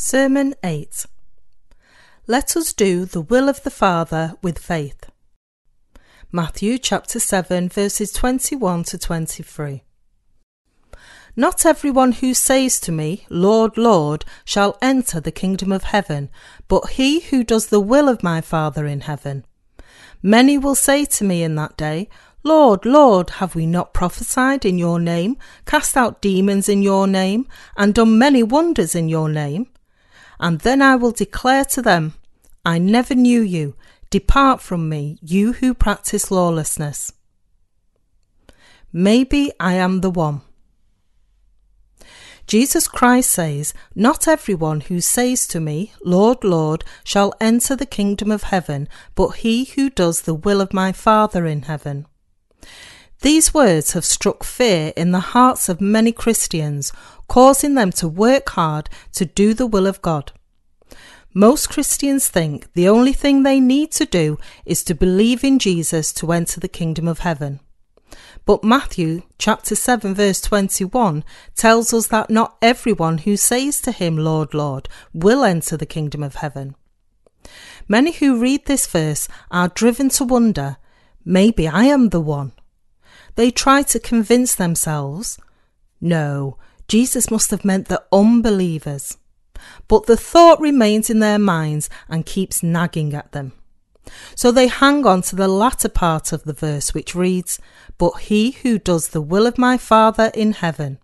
Sermon 8 Let us do the will of the Father with faith. Matthew chapter 7 verses 21 to 23. Not everyone who says to me, Lord, Lord, shall enter the kingdom of heaven, but he who does the will of my Father in heaven. Many will say to me in that day, Lord, Lord, have we not prophesied in your name, cast out demons in your name, and done many wonders in your name? And then I will declare to them, I never knew you. Depart from me, you who practice lawlessness. Maybe I am the one. Jesus Christ says, Not everyone who says to me, Lord, Lord, shall enter the kingdom of heaven, but he who does the will of my Father in heaven. These words have struck fear in the hearts of many Christians, causing them to work hard to do the will of God. Most Christians think the only thing they need to do is to believe in Jesus to enter the kingdom of heaven. But Matthew chapter 7 verse 21 tells us that not everyone who says to him, Lord, Lord, will enter the kingdom of heaven. Many who read this verse are driven to wonder, maybe I am the one. They try to convince themselves, no, Jesus must have meant the unbelievers. But the thought remains in their minds and keeps nagging at them. So they hang on to the latter part of the verse, which reads, But he who does the will of my Father in heaven.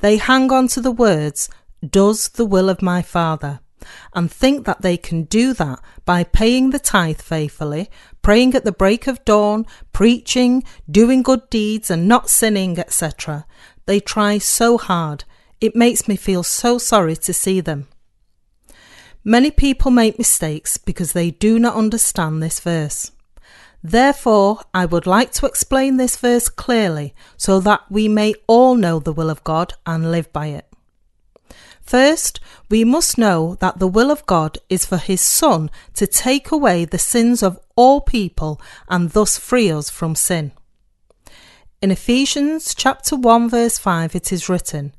They hang on to the words, does the will of my Father, and think that they can do that by paying the tithe faithfully, praying at the break of dawn, preaching, doing good deeds, and not sinning, etc. They try so hard. It makes me feel so sorry to see them. Many people make mistakes because they do not understand this verse. Therefore, I would like to explain this verse clearly so that we may all know the will of God and live by it. First, we must know that the will of God is for His Son to take away the sins of all people and thus free us from sin. In Ephesians chapter 1 verse 5 it is written,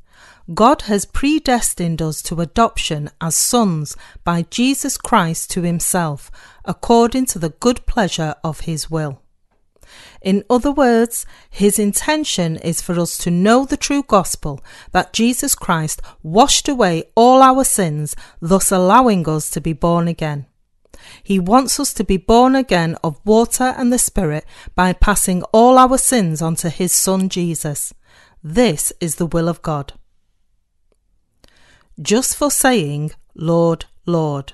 God has predestined us to adoption as sons by Jesus Christ to himself, according to the good pleasure of his will. In other words, his intention is for us to know the true gospel that Jesus Christ washed away all our sins, thus allowing us to be born again. He wants us to be born again of water and the Spirit by passing all our sins onto his Son Jesus. This is the will of God. Just for saying, Lord, Lord.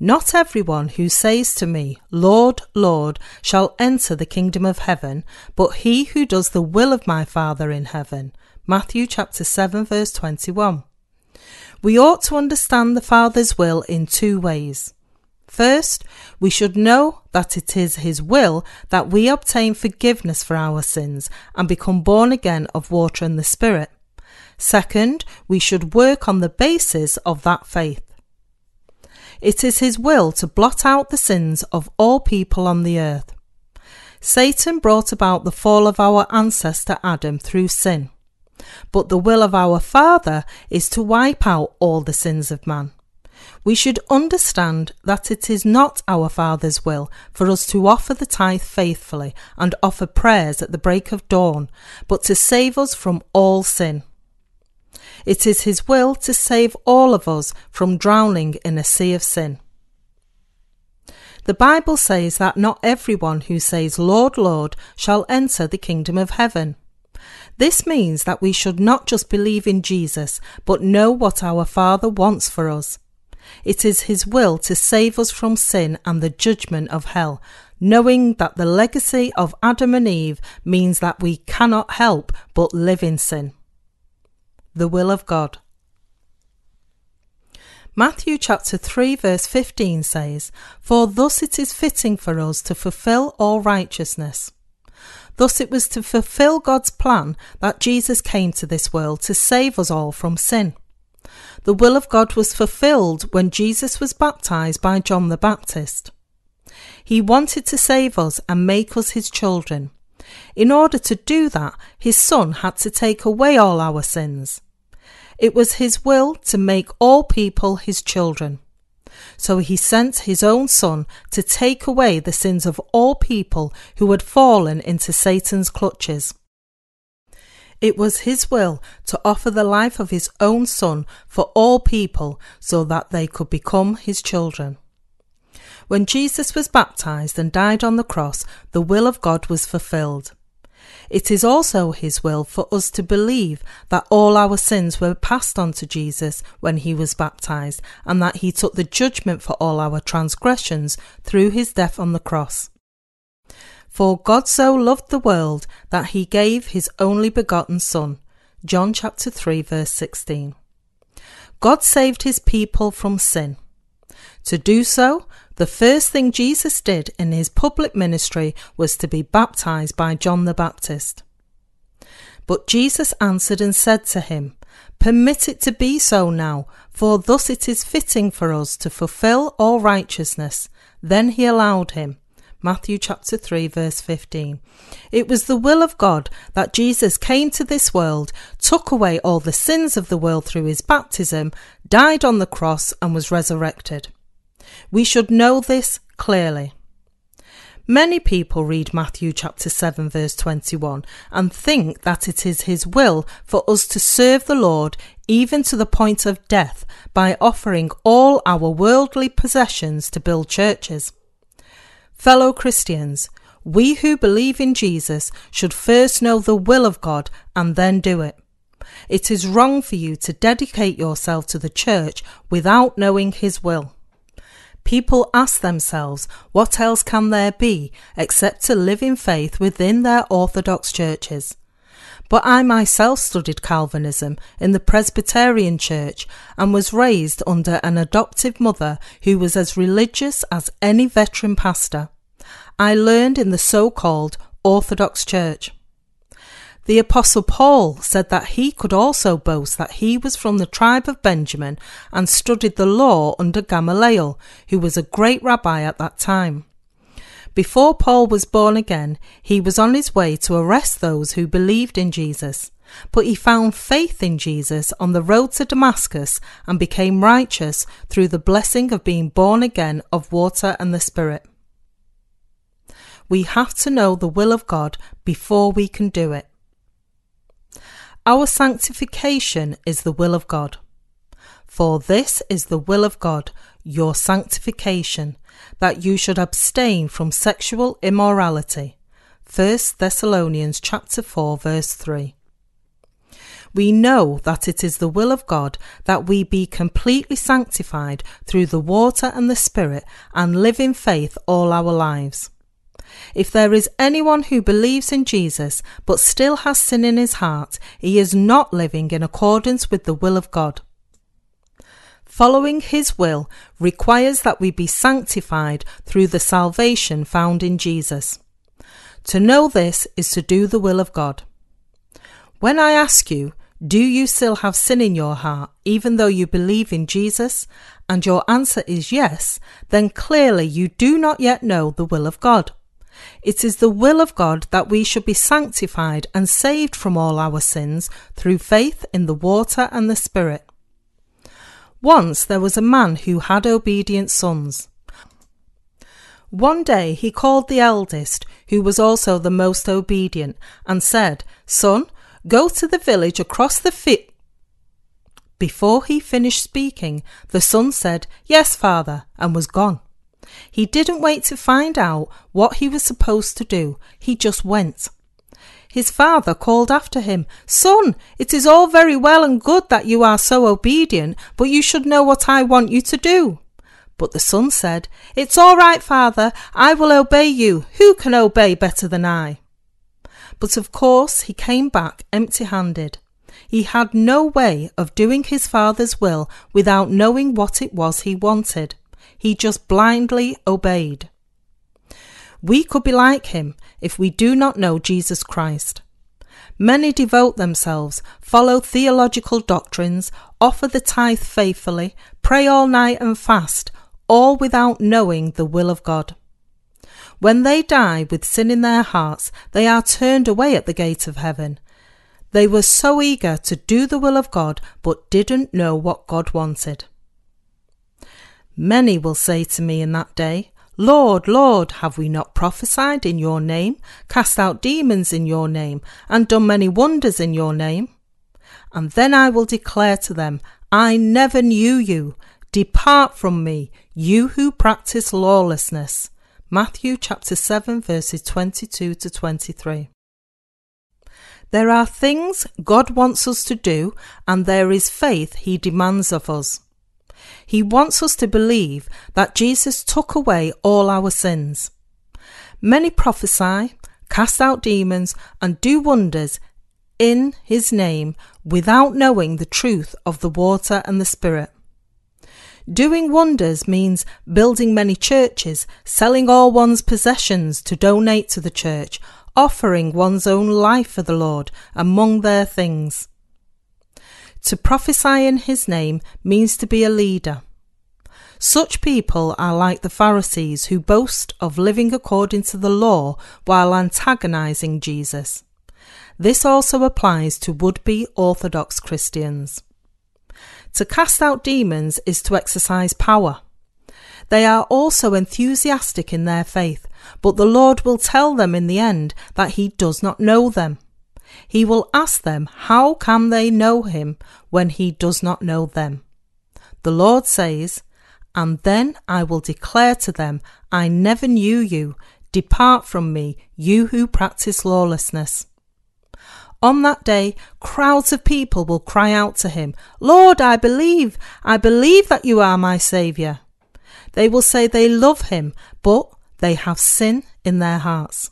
Not everyone who says to me, Lord, Lord, shall enter the kingdom of heaven, but he who does the will of my Father in heaven. Matthew chapter 7 verse 21. We ought to understand the Father's will in two ways. First, we should know that it is His will that we obtain forgiveness for our sins and become born again of water and the Spirit. Second, we should work on the basis of that faith. It is his will to blot out the sins of all people on the earth. Satan brought about the fall of our ancestor Adam through sin. But the will of our Father is to wipe out all the sins of man. We should understand that it is not our Father's will for us to offer the tithe faithfully and offer prayers at the break of dawn, but to save us from all sin. It is His will to save all of us from drowning in a sea of sin. The Bible says that not everyone who says, Lord, Lord, shall enter the kingdom of heaven. This means that we should not just believe in Jesus, but know what our Father wants for us. It is His will to save us from sin and the judgment of hell, knowing that the legacy of Adam and Eve means that we cannot help but live in sin the will of God. Matthew chapter 3 verse 15 says, For thus it is fitting for us to fulfill all righteousness. Thus it was to fulfill God's plan that Jesus came to this world to save us all from sin. The will of God was fulfilled when Jesus was baptized by John the Baptist. He wanted to save us and make us his children. In order to do that, his son had to take away all our sins. It was his will to make all people his children. So he sent his own Son to take away the sins of all people who had fallen into Satan's clutches. It was his will to offer the life of his own Son for all people so that they could become his children. When Jesus was baptized and died on the cross, the will of God was fulfilled. It is also His will for us to believe that all our sins were passed on to Jesus when He was baptized, and that He took the judgment for all our transgressions through His death on the cross. For God so loved the world that He gave His only begotten Son. John chapter 3 verse 16. God saved His people from sin. To do so, the first thing Jesus did in his public ministry was to be baptized by John the Baptist. But Jesus answered and said to him, Permit it to be so now, for thus it is fitting for us to fulfill all righteousness. Then he allowed him. Matthew chapter 3 verse 15. It was the will of God that Jesus came to this world, took away all the sins of the world through his baptism, died on the cross and was resurrected. We should know this clearly. Many people read Matthew chapter 7 verse 21 and think that it is his will for us to serve the Lord even to the point of death by offering all our worldly possessions to build churches. Fellow Christians, we who believe in Jesus should first know the will of God and then do it. It is wrong for you to dedicate yourself to the church without knowing his will. People ask themselves, what else can there be except to live in faith within their Orthodox churches? But I myself studied Calvinism in the Presbyterian Church and was raised under an adoptive mother who was as religious as any veteran pastor. I learned in the so called Orthodox Church. The Apostle Paul said that he could also boast that he was from the tribe of Benjamin and studied the law under Gamaliel, who was a great rabbi at that time. Before Paul was born again, he was on his way to arrest those who believed in Jesus. But he found faith in Jesus on the road to Damascus and became righteous through the blessing of being born again of water and the Spirit. We have to know the will of God before we can do it. Our sanctification is the will of God. For this is the will of God, your sanctification, that you should abstain from sexual immorality. 1 Thessalonians chapter 4 verse 3. We know that it is the will of God that we be completely sanctified through the water and the Spirit and live in faith all our lives. If there is anyone who believes in Jesus but still has sin in his heart, he is not living in accordance with the will of God. Following his will requires that we be sanctified through the salvation found in Jesus. To know this is to do the will of God. When I ask you, do you still have sin in your heart, even though you believe in Jesus? And your answer is yes, then clearly you do not yet know the will of God. It is the will of God that we should be sanctified and saved from all our sins through faith in the water and the Spirit. Once there was a man who had obedient sons. One day he called the eldest, who was also the most obedient, and said, Son, go to the village across the field. Before he finished speaking, the son said, Yes, father, and was gone. He didn't wait to find out what he was supposed to do, he just went. His father called after him, Son, it is all very well and good that you are so obedient, but you should know what I want you to do. But the son said, It's all right, father, I will obey you. Who can obey better than I? But of course he came back empty handed. He had no way of doing his father's will without knowing what it was he wanted. He just blindly obeyed. We could be like him if we do not know Jesus Christ. Many devote themselves, follow theological doctrines, offer the tithe faithfully, pray all night and fast, all without knowing the will of God. When they die with sin in their hearts, they are turned away at the gate of heaven. They were so eager to do the will of God but didn't know what God wanted. Many will say to me in that day, Lord, Lord, have we not prophesied in your name, cast out demons in your name, and done many wonders in your name? And then I will declare to them, I never knew you. Depart from me, you who practice lawlessness. Matthew chapter 7 verses 22 to 23. There are things God wants us to do, and there is faith He demands of us. He wants us to believe that Jesus took away all our sins. Many prophesy, cast out demons, and do wonders in His name without knowing the truth of the water and the Spirit. Doing wonders means building many churches, selling all one's possessions to donate to the church, offering one's own life for the Lord among their things. To prophesy in his name means to be a leader. Such people are like the Pharisees who boast of living according to the law while antagonizing Jesus. This also applies to would be Orthodox Christians. To cast out demons is to exercise power. They are also enthusiastic in their faith, but the Lord will tell them in the end that He does not know them. He will ask them how can they know him when he does not know them. The Lord says, And then I will declare to them, I never knew you. Depart from me, you who practice lawlessness. On that day, crowds of people will cry out to him, Lord, I believe, I believe that you are my Saviour. They will say they love him, but they have sin in their hearts.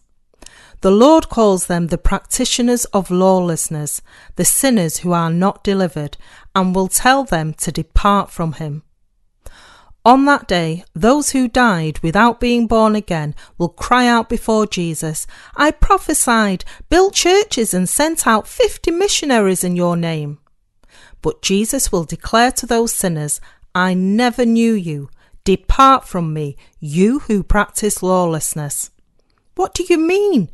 The Lord calls them the practitioners of lawlessness, the sinners who are not delivered, and will tell them to depart from him. On that day, those who died without being born again will cry out before Jesus, I prophesied, built churches, and sent out fifty missionaries in your name. But Jesus will declare to those sinners, I never knew you. Depart from me, you who practice lawlessness. What do you mean?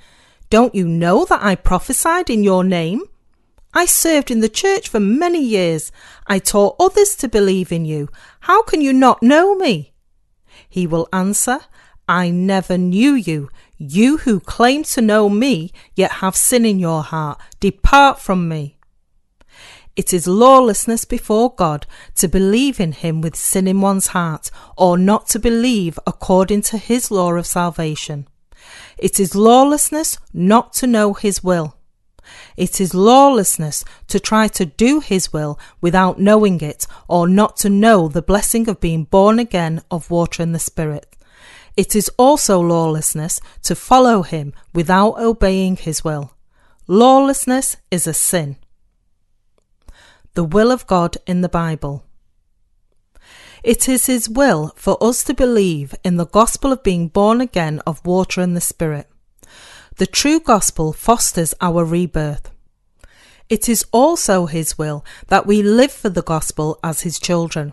Don't you know that I prophesied in your name? I served in the church for many years. I taught others to believe in you. How can you not know me? He will answer, I never knew you. You who claim to know me, yet have sin in your heart. Depart from me. It is lawlessness before God to believe in Him with sin in one's heart, or not to believe according to His law of salvation. It is lawlessness not to know His will. It is lawlessness to try to do His will without knowing it, or not to know the blessing of being born again of water and the Spirit. It is also lawlessness to follow Him without obeying His will. Lawlessness is a sin. The will of God in the Bible. It is His will for us to believe in the gospel of being born again of water and the Spirit. The true gospel fosters our rebirth. It is also His will that we live for the gospel as His children.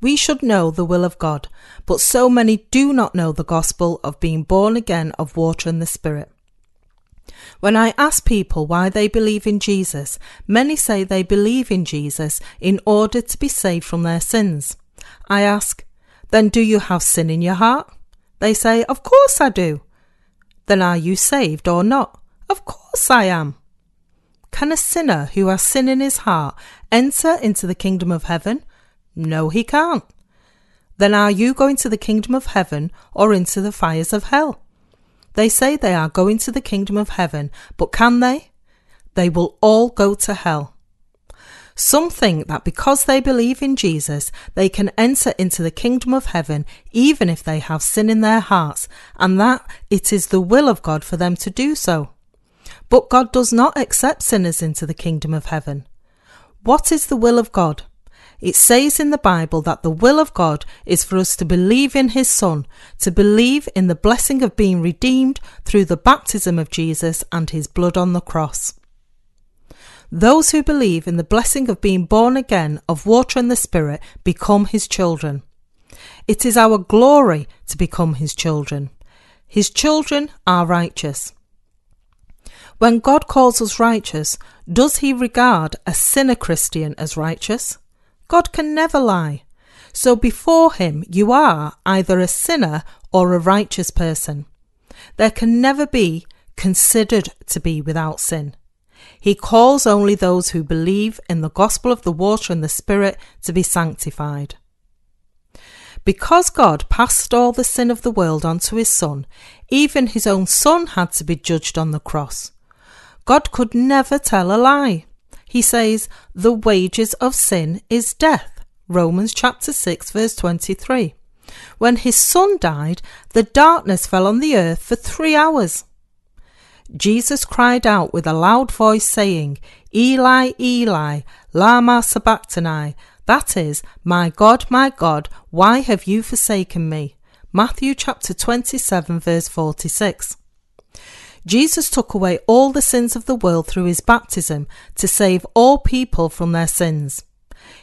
We should know the will of God, but so many do not know the gospel of being born again of water and the Spirit. When I ask people why they believe in Jesus, many say they believe in Jesus in order to be saved from their sins. I ask, Then do you have sin in your heart? They say, Of course I do. Then are you saved or not? Of course I am. Can a sinner who has sin in his heart enter into the kingdom of heaven? No, he can't. Then are you going to the kingdom of heaven or into the fires of hell? They say they are going to the kingdom of heaven, but can they? They will all go to hell. Some think that because they believe in Jesus, they can enter into the kingdom of heaven even if they have sin in their hearts, and that it is the will of God for them to do so. But God does not accept sinners into the kingdom of heaven. What is the will of God? It says in the Bible that the will of God is for us to believe in His Son, to believe in the blessing of being redeemed through the baptism of Jesus and His blood on the cross. Those who believe in the blessing of being born again of water and the Spirit become his children. It is our glory to become his children. His children are righteous. When God calls us righteous, does he regard a sinner Christian as righteous? God can never lie. So before him, you are either a sinner or a righteous person. There can never be considered to be without sin. He calls only those who believe in the gospel of the water and the Spirit to be sanctified. Because God passed all the sin of the world onto his Son, even his own Son had to be judged on the cross. God could never tell a lie. He says, The wages of sin is death. Romans chapter 6, verse 23. When his Son died, the darkness fell on the earth for three hours. Jesus cried out with a loud voice, saying, Eli, Eli, Lama Sabachthani, that is, My God, my God, why have you forsaken me? Matthew chapter 27, verse 46. Jesus took away all the sins of the world through his baptism to save all people from their sins.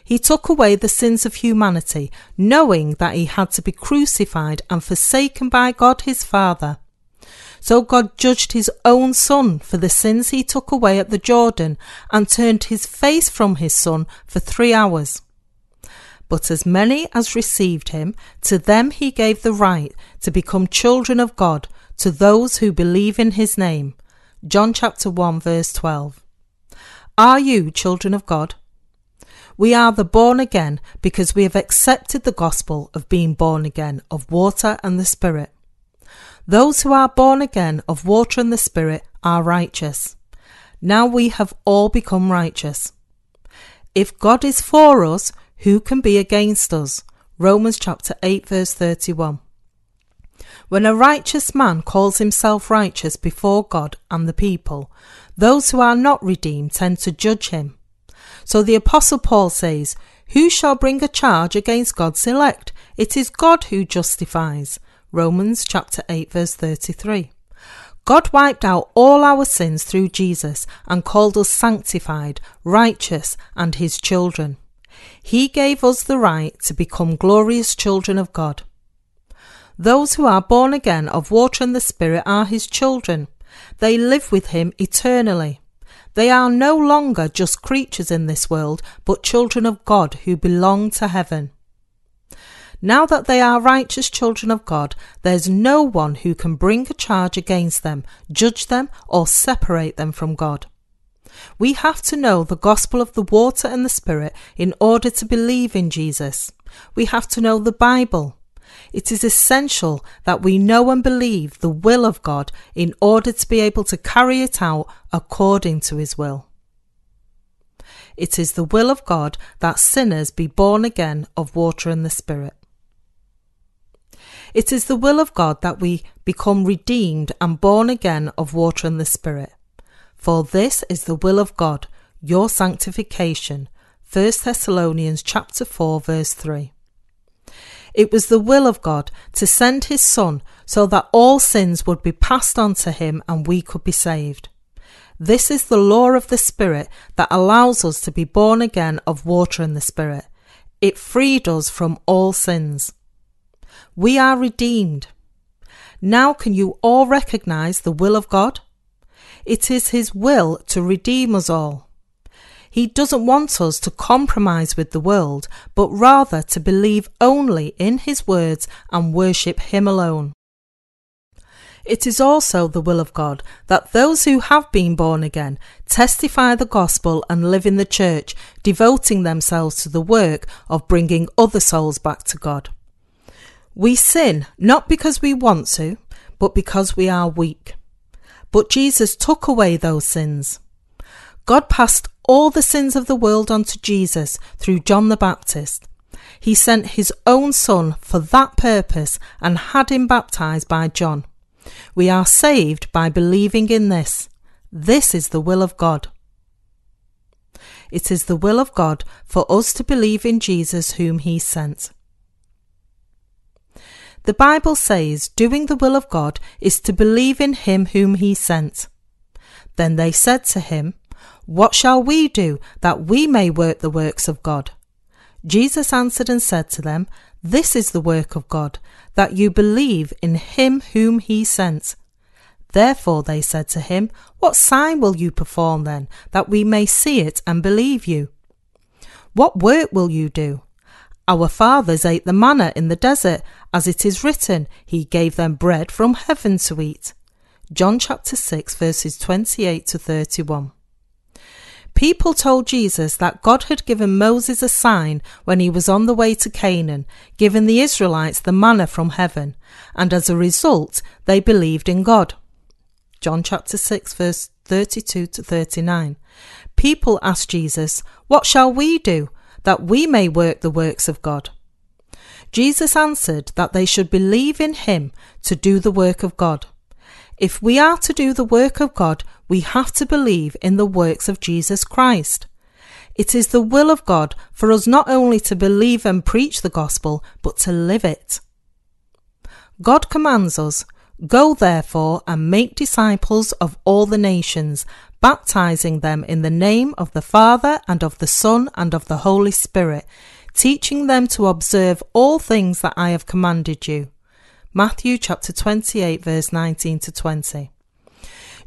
He took away the sins of humanity, knowing that he had to be crucified and forsaken by God his Father. So God judged his own Son for the sins he took away at the Jordan and turned his face from his Son for three hours. But as many as received him, to them he gave the right to become children of God, to those who believe in his name. John chapter 1 verse 12. Are you children of God? We are the born again because we have accepted the gospel of being born again of water and the Spirit. Those who are born again of water and the Spirit are righteous. Now we have all become righteous. If God is for us, who can be against us? Romans chapter 8 verse 31. When a righteous man calls himself righteous before God and the people, those who are not redeemed tend to judge him. So the Apostle Paul says, Who shall bring a charge against God's elect? It is God who justifies. Romans chapter 8 verse 33. God wiped out all our sins through Jesus and called us sanctified, righteous, and his children. He gave us the right to become glorious children of God. Those who are born again of water and the Spirit are his children. They live with him eternally. They are no longer just creatures in this world, but children of God who belong to heaven. Now that they are righteous children of God, there's no one who can bring a charge against them, judge them, or separate them from God. We have to know the gospel of the water and the Spirit in order to believe in Jesus. We have to know the Bible. It is essential that we know and believe the will of God in order to be able to carry it out according to His will. It is the will of God that sinners be born again of water and the Spirit. It is the will of God that we become redeemed and born again of water and the Spirit. For this is the will of God, your sanctification. 1 Thessalonians chapter 4 verse 3. It was the will of God to send his son so that all sins would be passed on to him and we could be saved. This is the law of the Spirit that allows us to be born again of water and the Spirit. It freed us from all sins. We are redeemed. Now can you all recognize the will of God? It is His will to redeem us all. He doesn't want us to compromise with the world, but rather to believe only in His words and worship Him alone. It is also the will of God that those who have been born again testify the gospel and live in the church, devoting themselves to the work of bringing other souls back to God. We sin not because we want to, but because we are weak. But Jesus took away those sins. God passed all the sins of the world onto Jesus through John the Baptist. He sent his own son for that purpose and had him baptized by John. We are saved by believing in this. This is the will of God. It is the will of God for us to believe in Jesus whom he sent. The Bible says doing the will of God is to believe in him whom he sent. Then they said to him, What shall we do that we may work the works of God? Jesus answered and said to them, This is the work of God, that you believe in him whom he sent. Therefore they said to him, What sign will you perform then, that we may see it and believe you? What work will you do? Our fathers ate the manna in the desert, as it is written, He gave them bread from heaven to eat. John chapter 6, verses 28 to 31. People told Jesus that God had given Moses a sign when he was on the way to Canaan, giving the Israelites the manna from heaven, and as a result, they believed in God. John chapter 6, verse 32 to 39. People asked Jesus, What shall we do that we may work the works of God? Jesus answered that they should believe in him to do the work of God. If we are to do the work of God, we have to believe in the works of Jesus Christ. It is the will of God for us not only to believe and preach the gospel, but to live it. God commands us, Go therefore and make disciples of all the nations, baptizing them in the name of the Father and of the Son and of the Holy Spirit, teaching them to observe all things that I have commanded you. Matthew chapter 28 verse 19 to 20.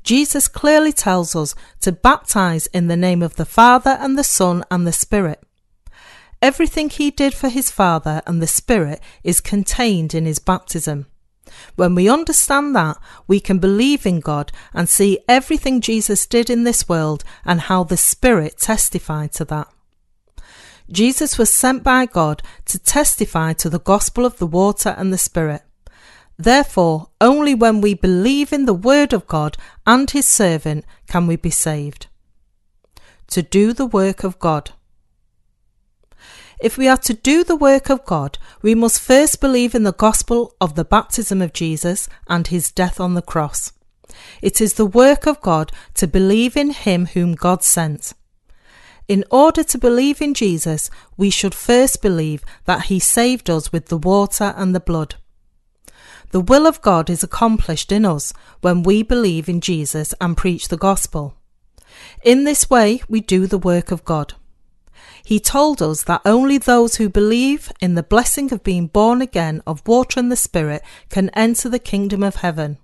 Jesus clearly tells us to baptize in the name of the Father and the Son and the Spirit. Everything he did for his Father and the Spirit is contained in his baptism. When we understand that, we can believe in God and see everything Jesus did in this world and how the Spirit testified to that. Jesus was sent by God to testify to the gospel of the water and the Spirit. Therefore, only when we believe in the Word of God and His servant can we be saved. To do the work of God. If we are to do the work of God, we must first believe in the gospel of the baptism of Jesus and his death on the cross. It is the work of God to believe in him whom God sent. In order to believe in Jesus, we should first believe that he saved us with the water and the blood. The will of God is accomplished in us when we believe in Jesus and preach the gospel. In this way, we do the work of God. He told us that only those who believe in the blessing of being born again of water and the Spirit can enter the kingdom of heaven.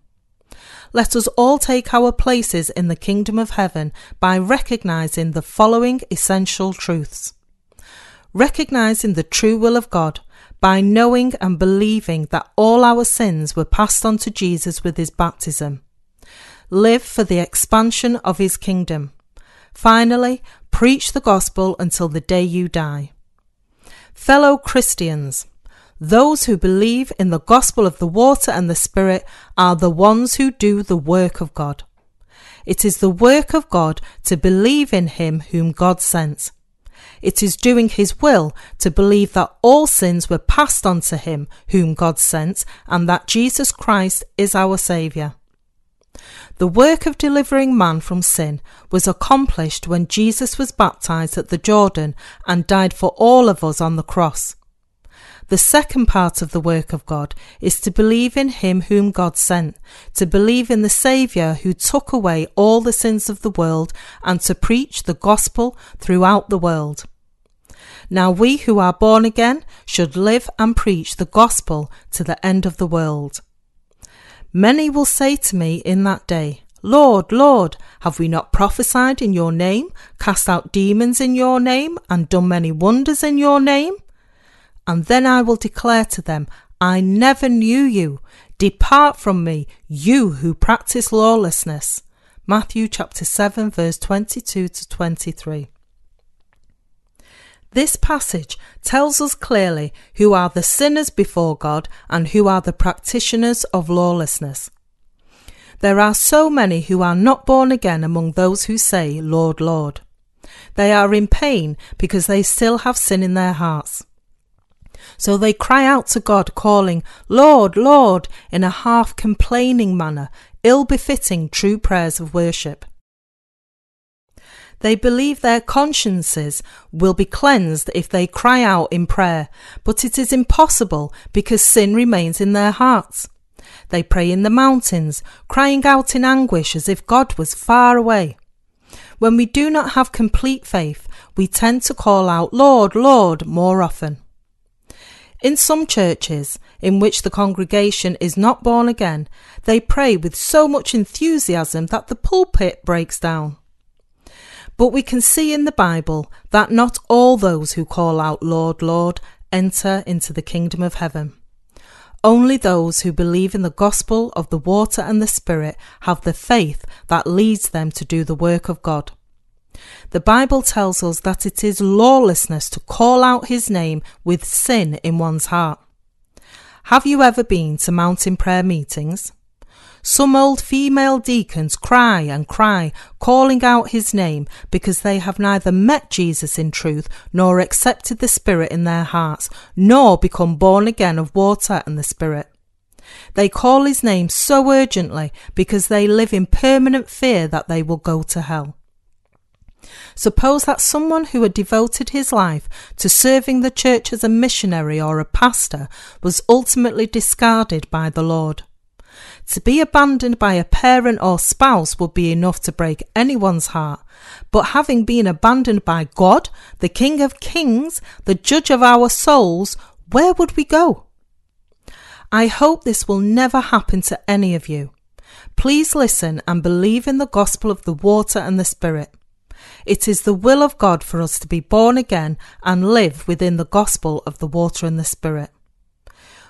Let us all take our places in the kingdom of heaven by recognizing the following essential truths. Recognizing the true will of God by knowing and believing that all our sins were passed on to Jesus with his baptism. Live for the expansion of his kingdom. Finally, preach the gospel until the day you die. Fellow Christians, those who believe in the gospel of the water and the Spirit are the ones who do the work of God. It is the work of God to believe in him whom God sent. It is doing his will to believe that all sins were passed on to him whom God sent and that Jesus Christ is our Saviour. The work of delivering man from sin was accomplished when Jesus was baptized at the Jordan and died for all of us on the cross. The second part of the work of God is to believe in Him whom God sent, to believe in the Saviour who took away all the sins of the world, and to preach the gospel throughout the world. Now we who are born again should live and preach the gospel to the end of the world. Many will say to me in that day, Lord, Lord, have we not prophesied in your name, cast out demons in your name, and done many wonders in your name? And then I will declare to them, I never knew you. Depart from me, you who practice lawlessness. Matthew chapter 7 verse 22 to 23. This passage tells us clearly who are the sinners before God and who are the practitioners of lawlessness. There are so many who are not born again among those who say, Lord, Lord. They are in pain because they still have sin in their hearts. So they cry out to God, calling, Lord, Lord, in a half complaining manner, ill befitting true prayers of worship. They believe their consciences will be cleansed if they cry out in prayer, but it is impossible because sin remains in their hearts. They pray in the mountains, crying out in anguish as if God was far away. When we do not have complete faith, we tend to call out, Lord, Lord, more often. In some churches, in which the congregation is not born again, they pray with so much enthusiasm that the pulpit breaks down. But we can see in the Bible that not all those who call out, Lord, Lord, enter into the kingdom of heaven. Only those who believe in the gospel of the water and the Spirit have the faith that leads them to do the work of God. The Bible tells us that it is lawlessness to call out his name with sin in one's heart. Have you ever been to mountain prayer meetings? Some old female deacons cry and cry, calling out his name because they have neither met Jesus in truth nor accepted the Spirit in their hearts, nor become born again of water and the Spirit. They call his name so urgently because they live in permanent fear that they will go to hell. Suppose that someone who had devoted his life to serving the church as a missionary or a pastor was ultimately discarded by the Lord. To be abandoned by a parent or spouse would be enough to break anyone's heart. But having been abandoned by God, the King of Kings, the Judge of our souls, where would we go? I hope this will never happen to any of you. Please listen and believe in the gospel of the water and the Spirit. It is the will of God for us to be born again and live within the gospel of the water and the Spirit.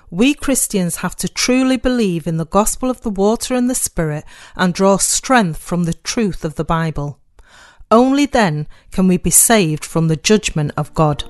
We Christians have to truly believe in the gospel of the water and the Spirit and draw strength from the truth of the Bible. Only then can we be saved from the judgment of God.